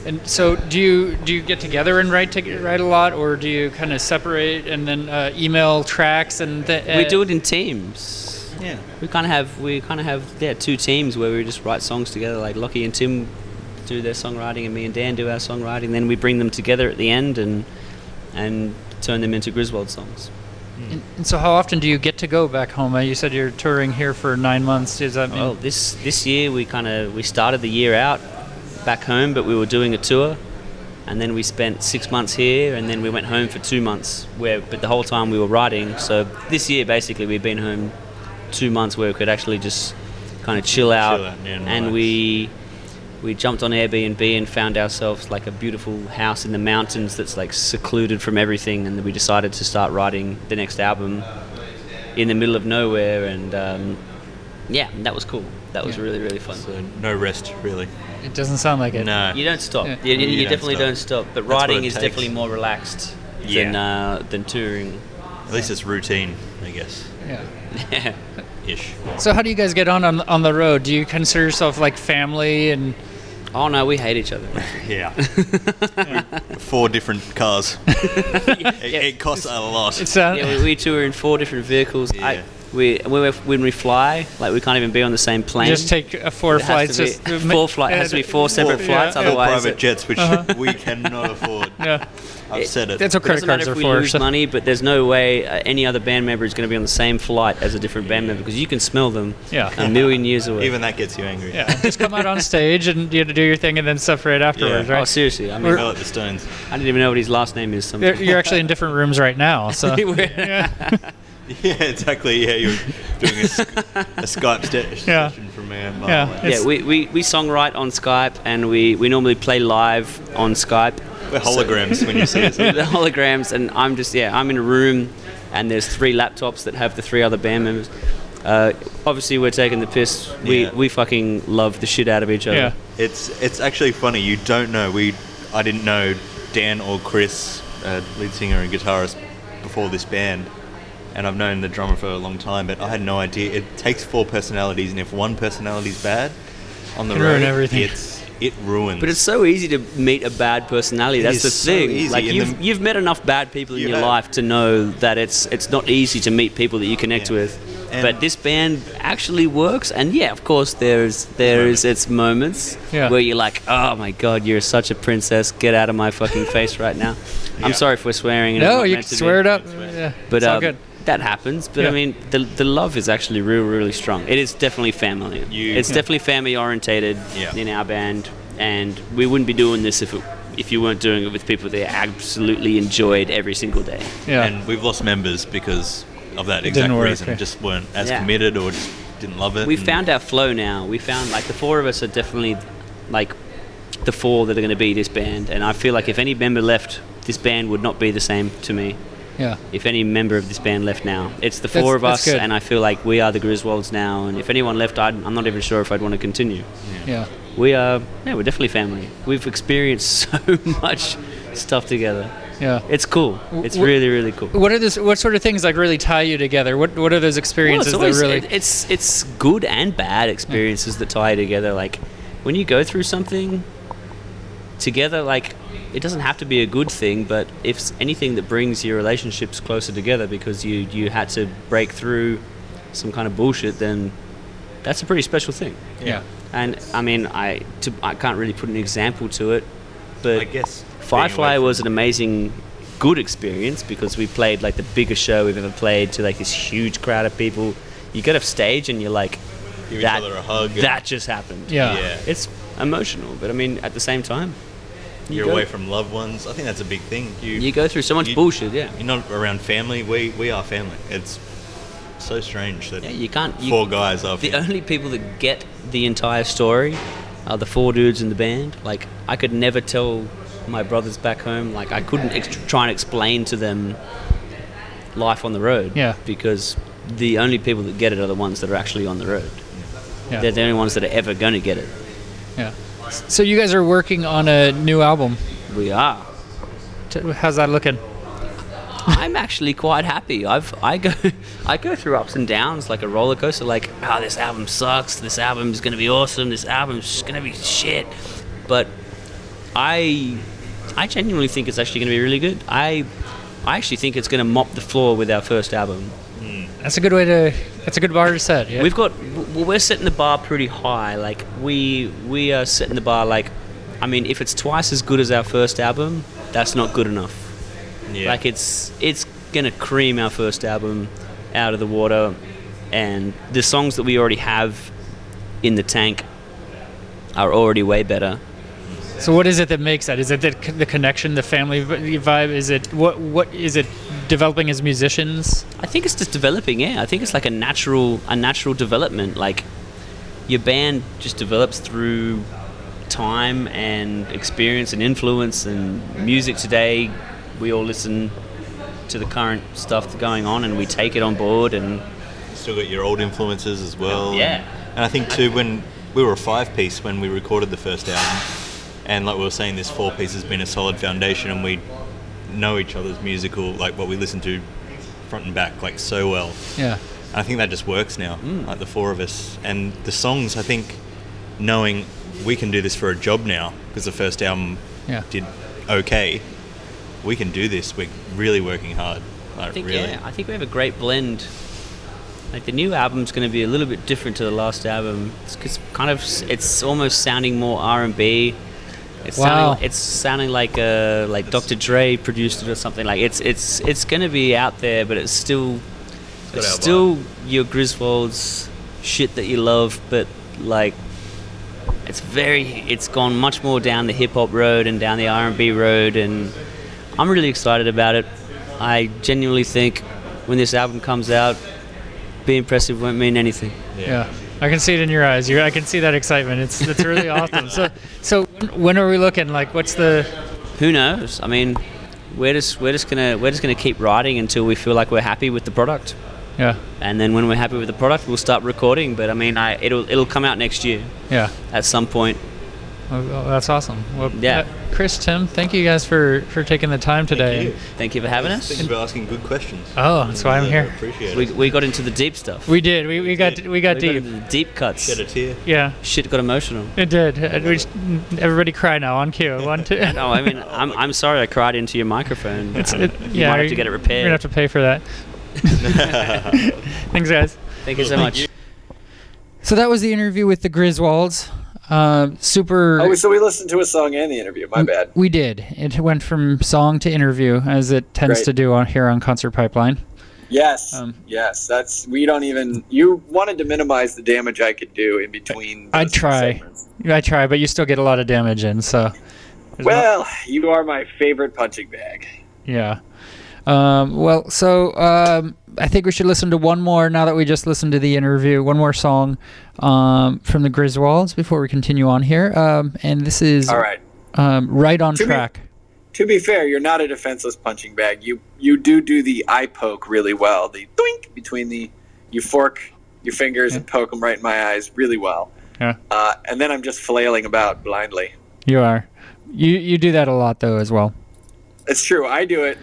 And so, do you do you get together and write to, write a lot, or do you kind of separate and then uh, email tracks and th- we uh, do it in teams. Yeah. We kind of have we kind of have yeah two teams where we just write songs together. Like Lockie and Tim do their songwriting, and me and Dan do our songwriting. Then we bring them together at the end and and turn them into Griswold songs. And, and so, how often do you get to go back home? Uh, You said you're touring here for nine months. Does that mean? Well, this this year we kind of we started the year out back home, but we were doing a tour, and then we spent six months here, and then we went home for two months. Where, but the whole time we were writing. So this year, basically, we've been home two months where we could actually just kind of chill out, out, yeah, and and we we jumped on Airbnb and found ourselves like a beautiful house in the mountains that's like secluded from everything, and we decided to start writing the next album in the middle of nowhere, and um, yeah, that was cool. That was Yeah. really really fun. So no rest, really. it doesn't sound like it. No. You don't stop. Yeah. You, you, You you don't definitely stop. don't stop. But That's what writing it is takes. definitely more relaxed than uh, than touring. At least it's routine, I guess. Yeah. Ish. So, how do you guys get on, on on the road? Do you consider yourself like family? And oh no, we hate each other. Yeah. Four different cars. it, it costs a lot. it's uh, yeah, we, we tour in four different vehicles. Yeah. I, we when, we when we fly, like we can't even be on the same plane. you just take uh, four It flights. be four flight- it has to be four separate flights, Four otherwise private it- jets, which we cannot afford. Yeah. I've said it. That's what It doesn't credit matter cards if are we for. lose so- money, but there's no way uh, any other band member is going to be on the same flight as a different band member because you can smell them Yeah. a million years away. Even that gets you angry. Yeah, just come out on stage and you have to do your thing and then separate afterwards, Yeah. oh, seriously, I mean, We're- Smell like the Stones. I didn't even know what his last name is. Some- You're, you're actually in different rooms right now, so We're- yeah. Yeah, exactly. Yeah, you're doing a, sk- a Skype sta- Yeah. session from a mile Yeah. Yeah, we, we, we songwrite on Skype and we, we normally play live on Skype. We're holograms when you see us. the holograms, and I'm just, yeah, I'm in a room and there's three laptops that have the three other band members. Uh, obviously, we're taking the piss. We, Yeah. we fucking love the shit out of each other. yeah. It's it's actually funny. You don't know. We I didn't know Dan or Chris, uh, lead singer and guitarist, before this band, and I've known the drummer for a long time. But I had no idea. It takes four personalities, and if one personality's bad on the Can road, everything. it's it ruins. But it's so easy to meet a bad personality. It That's is the so thing. easy, like you've, the- you've met enough bad people in You your have. life to know that it's it's not easy to meet people that you connect Yeah. with. And- but this band actually works, and yeah, of course, there's there is its moments Yeah. where you're like, oh my god, you're such a princess. Get out of my fucking face right now. I'm sorry if we're swearing. and No, you can to be. swear it up. Yeah, But it's all um, good. That happens, but Yeah. I mean, the the love is actually real, really strong. It is definitely family. You- it's Yeah. definitely family orientated Yeah. in our band, and we wouldn't be doing this if it, if you weren't doing it with people that absolutely enjoyed every single day. Yeah. And we've lost members because of that It exact work, reason. yeah. Just weren't as Yeah. committed or just didn't love it. We found our flow now. We found like the four of us are definitely like the four that are going to be this band, and I feel like if any member left, this band would not be the same to me. Yeah. If any member of this band left now, it's the That's- four of that's us, good. and I feel like we are the Griswolds now. And if anyone left, I'd, I'm not even sure if I'd want to continue. Yeah. We are, yeah, we're definitely family. We've experienced so much stuff together. Yeah. It's cool. It's Wh- really, really cool. What are this? What sort of things like really tie you together? What What are those experiences it's, always, that really? it- it's it's good and bad experiences that tie together. Like when you go through something together, like it doesn't have to be a good thing, but if anything that brings your relationships closer together because you you had to break through some kind of bullshit, then that's a pretty special thing. yeah. And I mean, I to, I can't really put an example to it, but I guess. Firefly was an amazing, good experience because we played like the biggest show we've ever played to like this huge crowd of people. You get off stage and you're like, Give each that, other a hug that just happened. Yeah. Yeah. It's emotional, but I mean, at the same time, you You're go- away from loved ones. I think that's a big thing. You, You go through so much you- bullshit, yeah. You're not around family. We we are family. It's so strange that Yeah, you can't. You, four guys are. the fam- only people that get the entire story are the four dudes in the band. Like, I could never tell my brothers back home. Like, I couldn't ex- try and explain to them life on the road. Yeah. Because the only people that get it are the ones that are actually on the road. Yeah. They're the only ones that are ever going to get it. yeah. So you guys are working on a new album. We are. How's that looking? I'm actually quite happy. I've I go I go through ups and downs like a roller coaster. Like, oh, this album sucks. This album is gonna be awesome. This album's gonna be shit. But I I genuinely think it's actually gonna be really good. I I actually think it's gonna mop the floor with our first album. That's a good way to. That's a good bar to set. Yeah. We've got w- we're setting the bar pretty high. Like we we are setting the bar like, I mean, if it's twice as good as our first album, that's not good enough. yeah. Like it's it's gonna cream our first album out of the water, and the songs that we already have in the tank are already way better. So what is it that makes that? Is it the, the connection, the family vibe? Is it what? What is it? Developing as musicians? I think it's just developing. Yeah, I think it's like a natural a natural development. Like your band just develops through time and experience and influence and music today. We all listen to the current stuff that's going on and we take it on board and still got your old influences as well. Yeah. And I think too when we were a five piece when we recorded the first album, and like we were saying, this four piece has been a solid foundation, and we know each other's musical like what we listen to front and back like so well. Yeah. And I think that just works now, mm. like the four of us. And the songs, I think, knowing we can do this for a job now because the first album Yeah. did okay. We can do this. We're really working hard. Like I think really. yeah, I think we have a great blend. Like the new album's going to be a little bit different to the last album. It's, it's kind of it's almost sounding more R and B. It's Wow. sounding it's sounding like uh like Dr. Dre produced it or something. Like it's it's it's going to be out there, but it's still got it's our still your Griswold's shit that you love, but like it's very it's gone much more down the hip hop road and down the R and B road, and I'm really excited about it. I genuinely think when this album comes out, be impressive won't mean anything. Yeah. I can see it in your eyes. You, I can see that excitement. It's it's really awesome. So so when are we looking? Like, what's the? Who knows? I mean, we're just we're just gonna we're just gonna keep writing until we feel like we're happy with the product, Yeah. and then when we're happy with the product, we'll start recording. But I mean, I, it'll it'll come out next year Yeah. at some point. Oh, that's awesome. Well, Yeah. uh, Chris, Tim, thank you guys for for taking the time today. Thank you. Thank you for having us. Thanks for asking good questions. Oh, that's why I'm Yeah, here. Appreciate it. we got into the deep stuff. We did. We, we got did. we got We deep. into the deep cuts. Shed a tear. Yeah. Shit got emotional. It did. Uh, We just, everybody cry now on cue. One, two. No, I mean, I'm, I'm sorry I cried into your microphone. It's, Um, it, you yeah, might have to get it repaired. You're gonna have to pay for that. Thanks, guys. Thank you so much. So that was the interview with the Griswolds. Uh, super. Oh, so we listened to a song and the interview. My bad. We did. It went from song to interview, as it tends Great. to do on here on Concert Pipeline. Yes, Um, yes. That's we don't even. You wanted to minimize the damage I could do in between. I'd try. segments. I try, but you still get a lot of damage in. So, there's not- Well, you are my favorite punching bag. yeah. Um, well, so um, I think we should listen to one more now that we just listened to the interview. One more song um, from the Griswolds before we continue on here. Um, and this is All right. um, right on To me- track. To be fair, you're not a defenseless punching bag. You you do do the eye poke really well. The doink between the you fork your fingers and poke them right in my eyes really well. Yeah. Uh, and then I'm just flailing about blindly. You are. You you do that a lot though as well. It's true. I do it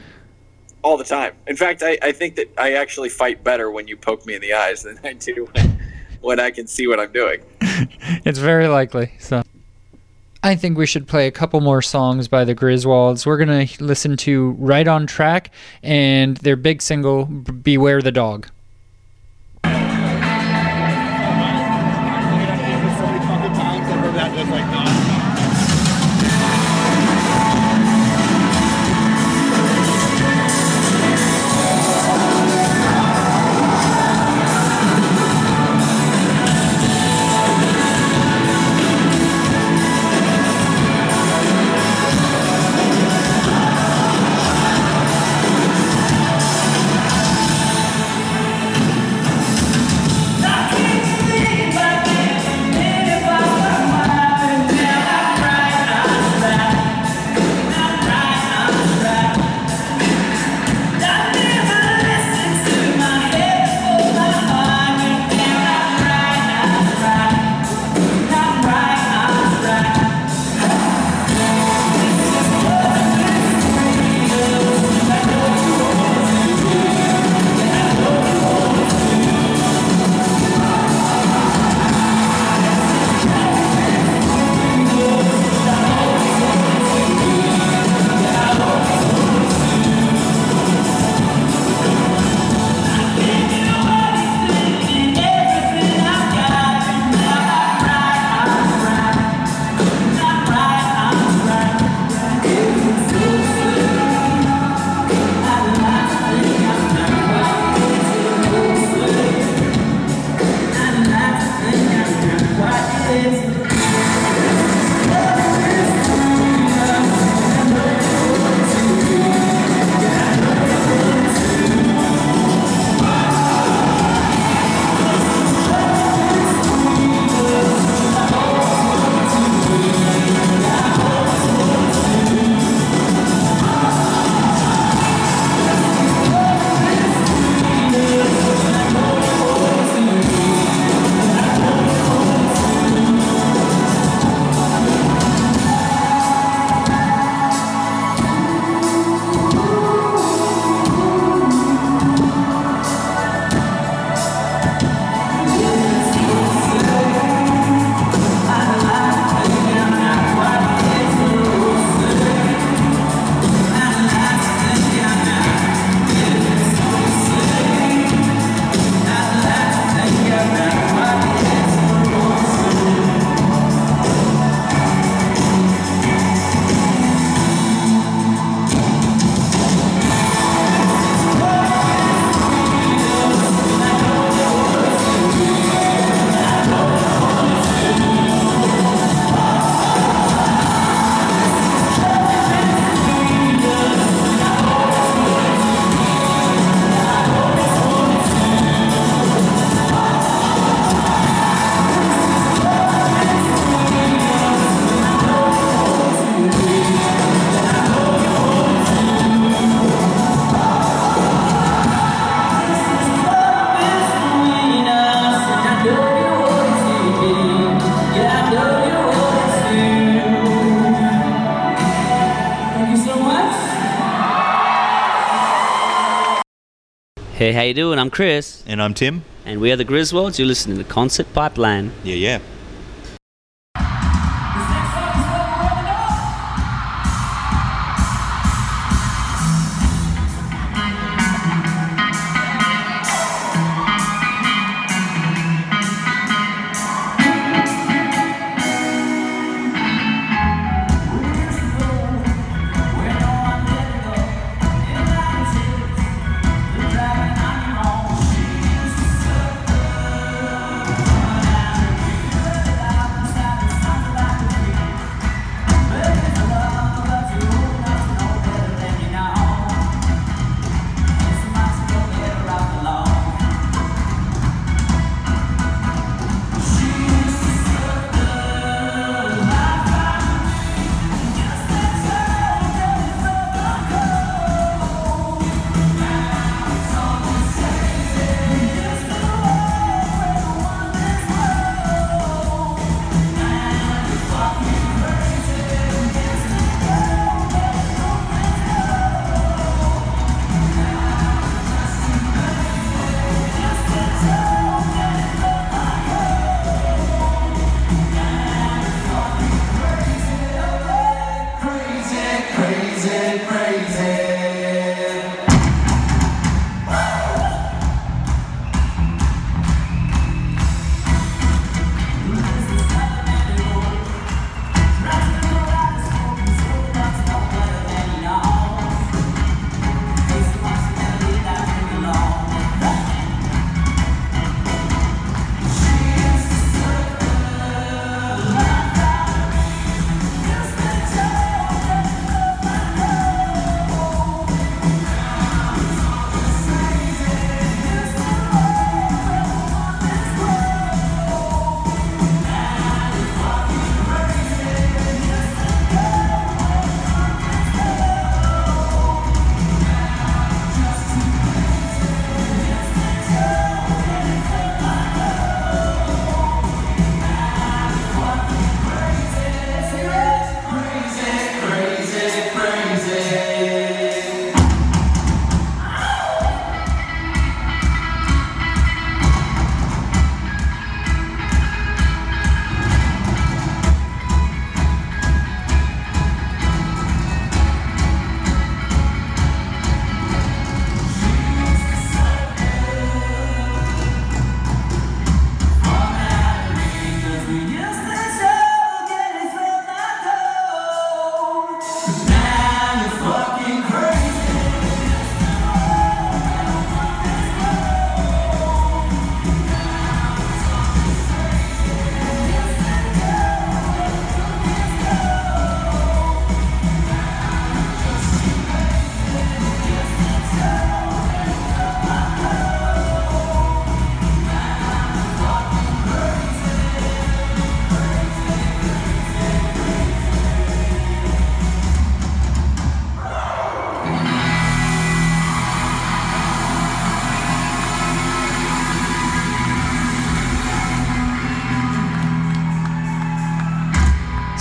all the time. In fact, I, I think that I actually fight better when you poke me in the eyes than I do when, when I can see what I'm doing. it's very likely. So I think we should play a couple more songs by the Griswolds. We're gonna listen to "Right on Track" and their big single "Beware the Dog." Hey, how you doing? I'm Chris, And I'm Tim. and we are the Griswolds. You're listening to Concert Pipeline. Yeah, yeah.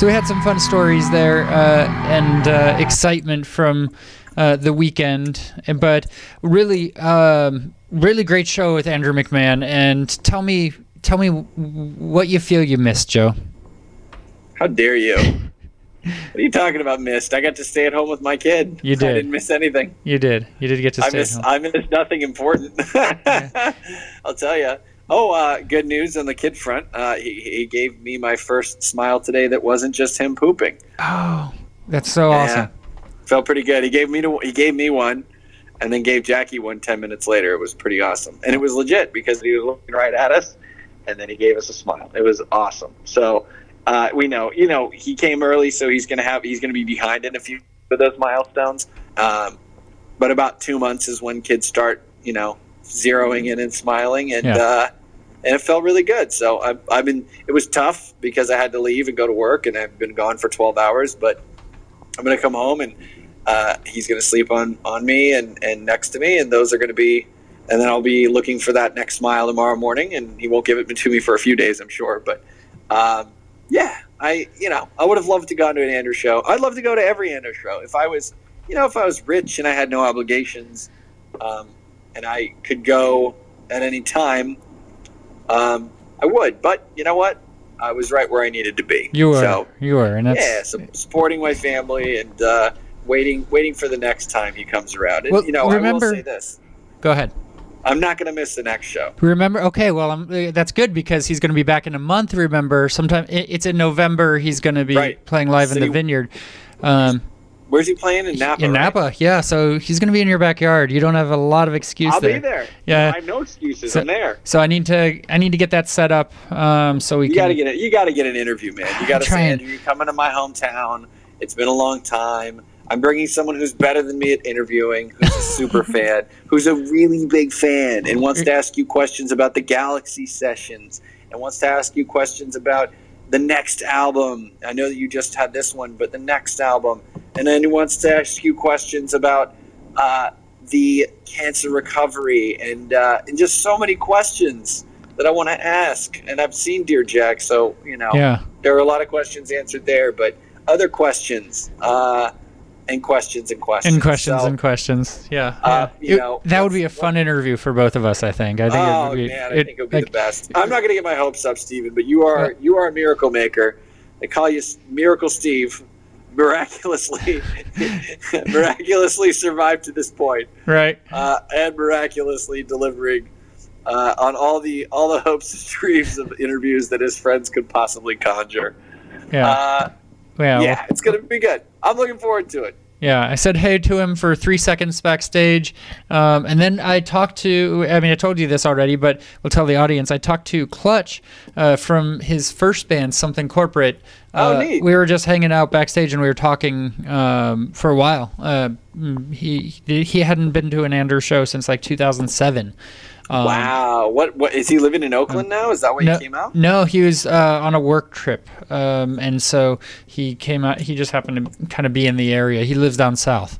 So we had some fun stories there uh, and uh, excitement from uh, the weekend, but really, um, really great show with Andrew McMahon. And tell me, tell me what you feel you missed, Joe. How dare you? what are you talking about? Missed? I got to stay at home with my kid. You did. I did. didn't miss anything. You did, you did get to I stay. at miss home. I missed nothing important. I'll tell you. Oh, uh, good news on the kid front. Uh, he, he gave me my first smile today that wasn't just him pooping. Oh, that's so Yeah. awesome. Felt pretty good. He gave me to, he gave me one, and then gave Jackie one ten minutes later. It was pretty awesome, and it was legit because he was looking right at us, and then he gave us a smile. It was awesome. So uh, we know, you know, he came early, so he's gonna have he's gonna be behind in a few of those milestones. Um, but about two months is when kids start, you know, zeroing in and smiling, and Yeah. uh, and it felt really good. So I've, I've been. It was tough because I had to leave and go to work, and I've been gone for twelve hours, but. I'm gonna come home and uh, he's gonna sleep on on me and and next to me, and those are gonna be. And then I'll be looking for that next smile tomorrow morning, and he won't give it to me for a few days, I'm sure. But um, yeah, I you know I would have loved to go to an Andrew show. I'd love to go to every Andrew show if I was you know if I was rich and I had no obligations, um, and I could go at any time. Um, I would, but you know what? I was right where I needed to be. You were, So, you were, and that's yeah, so supporting my family and uh, waiting, waiting for the next time he comes around. And, Well, you know, I will say this: go ahead. I'm not going to miss the next show. Remember? Okay, well, I'm, uh, that's good because he's going to be back in a month. Remember, sometime it's in November. He's going to be Right. playing live in the Vineyard. Um, Where's he playing in Napa? in right? Napa, yeah. So he's going to be in your backyard. You don't have a lot of excuses. I'll there. be there. Yeah. I have no excuses. So- I'm there. So I need to, I need to get that set up. Um, so we You got to get it. You got to get an interview, man. You got to say. You're coming to my hometown. It's been a long time. I'm bringing someone who's better than me at interviewing, who's a super fan, who's a really big fan, and wants to ask you questions about the Galaxy sessions, and wants to ask you questions about the next album. I know that you just had this one, but the next album, and then he wants to ask you questions about uh, the cancer recovery, and uh, and just so many questions that I want to ask. And I've seen Dear Jack, so you know Yeah. there are a lot of questions answered there, but other questions, uh, and questions and questions. And questions So, and questions. Yeah. Uh, yeah. you It- know, that would be a fun interview for both of us. I think. I think. Oh it would be, man, I it- think it would be like, the best. I'm not going to get my hopes up, Steven, but you are Yeah. you are a miracle maker. They call you Miracle Steve. Miraculously, miraculously survived to this point, Right. uh, and miraculously delivering uh, on all the all the hopes and dreams of interviews that his friends could possibly conjure. Yeah. Yeah. well- yeah, it's going to be good. I'm looking forward to it. Yeah, I said hey to him for three seconds backstage, um, and then I talked to. I mean, I told you this already, but we'll tell the audience. I talked to Clutch uh, from his first band, Something Corporate. Oh, Uh, neat. We were just hanging out backstage, and we were talking um, for a while. Uh, he he hadn't been to an Andrew show since like 2007. Um, wow, what what is he living in Oakland now? Is that why no, he came out? No, he was uh, on a work trip, um, and so he came out. He just happened to kind of be in the area. He lives down south.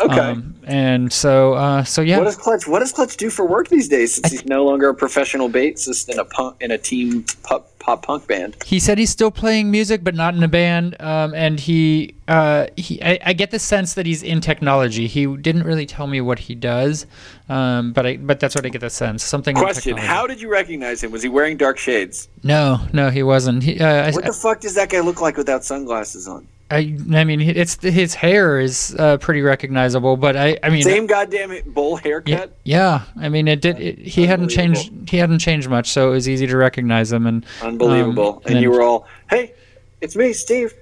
Okay. Um, and so, uh, so yeah. What does Clutch What does Clutch do for work these days? Since he's no longer a professional bassist in a punk in a team pop, pop punk band. he said he's still playing music, but not in a band. Um, and he, uh, he, I, I get the sense that he's in technology. He didn't really tell me what he does, um, but I, but that's what I get the sense. Something. Question. How did you recognize him? Was he wearing dark shades? No, no, he wasn't. He, uh, I, What the fuck does that guy look like without sunglasses on? I, I mean, it's his hair is uh, pretty recognizable, but I, I mean, Same goddamn bowl Yeah, haircut. yeah. I mean, it did. It, he hadn't changed. He hadn't changed much, so it was easy to recognize him. And Unbelievable. um, and you were all, "Hey, it's me, Steve.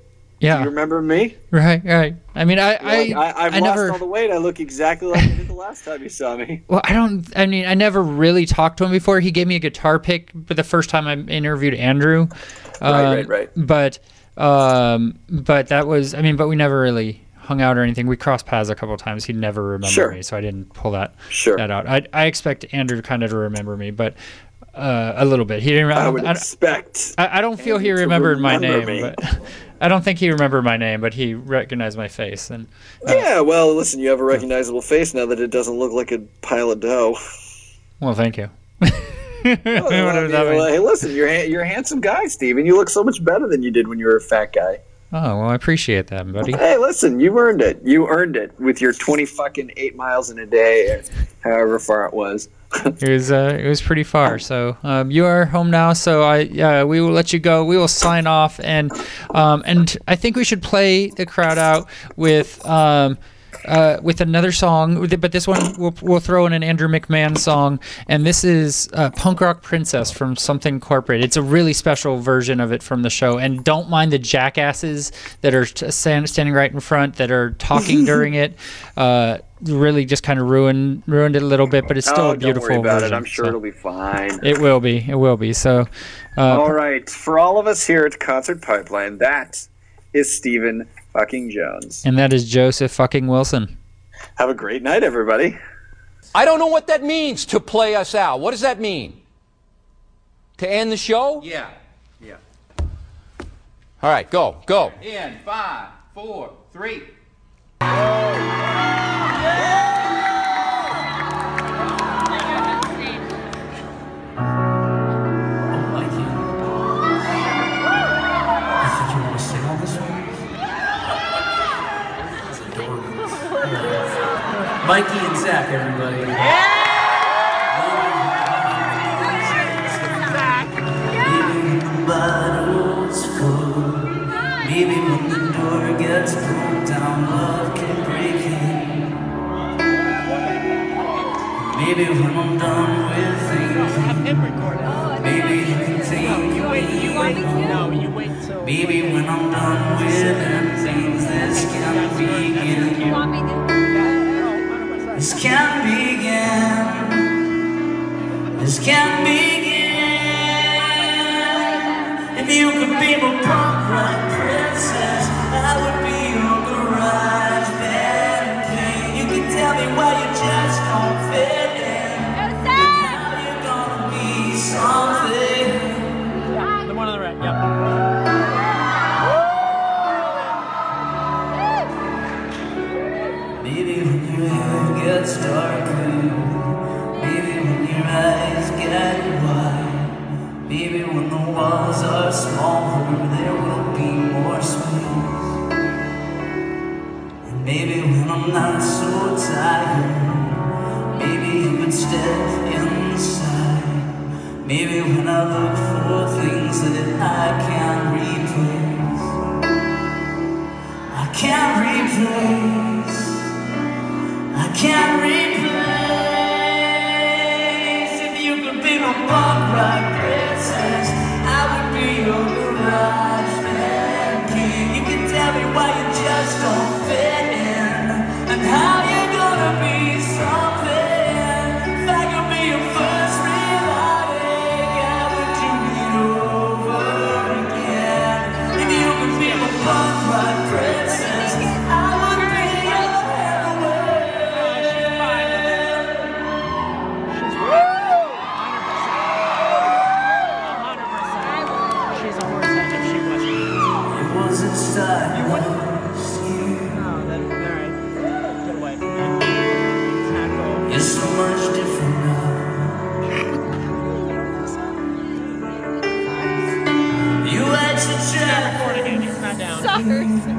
yeah, You remember me? right, right. I mean, I, I, like, I, I've I lost never. all the weight. I look exactly like I did the last time you saw me." well, I don't. I mean, I never really talked to him before. He gave me a guitar pick, but the first time I interviewed Andrew. Right, Um, right, right. But, um, but that was. I mean, but we never really hung out or anything. We crossed paths a couple of times. He'd never remembered Sure. me, so I didn't pull that Sure. that out. I, I expect Andrew kind of to remember me, but uh, a little bit. He didn't. I would I, expect. I, I don't feel he Andy to remembered my name, me. but I don't think he remembered my name, but he recognized my face. And Yeah, well, listen, you have a recognizable face now that it doesn't look like a pile of dough. well, thank you. Means. hey, listen, you're ha- you're a handsome guy, Steve, and you look so much better than you did when you were a fat guy. Oh well, I appreciate that, buddy. Hey, listen, you earned it. You earned it with your twenty fucking eight miles in a day, or however far it was. It was uh, it was pretty far. So um, you are home now. So I uh, we will let you go. We will sign off and um, and I think we should play the crowd out with. Um, uh, with another song, but this one we'll, we'll throw in an Andrew McMahon song, and this is uh, "Punk Rock Princess" from Something Corporate. It's a really special version of it from the show, and don't mind the jackasses that are t- stand, standing right in front that are talking during it. Uh, really, just kind of ruined ruined it a little bit, but it's still oh, a beautiful don't worry about version. it. I'm sure so. it'll be fine. It will be. It will be. So, uh, All right, for all of us here at Concert Pipeline, that is Stephen fucking Jones. and that is Joseph fucking Wilson. Have a great night, everybody. I don't know what that means to play us out. What does that mean? To end the show? Yeah. Yeah. All right, go, go. In five, four, three. Mikey and Zach, everybody. Maybe the bottle's full. Maybe when the door gets broke down, love can break in. Maybe when I'm done with thinking, maybe you can take me home. Maybe when I'm done with them things, this can begin. This can't begin. This can't begin. If you could be my punk rock princess, I would be your garage band. You could tell me why you cars.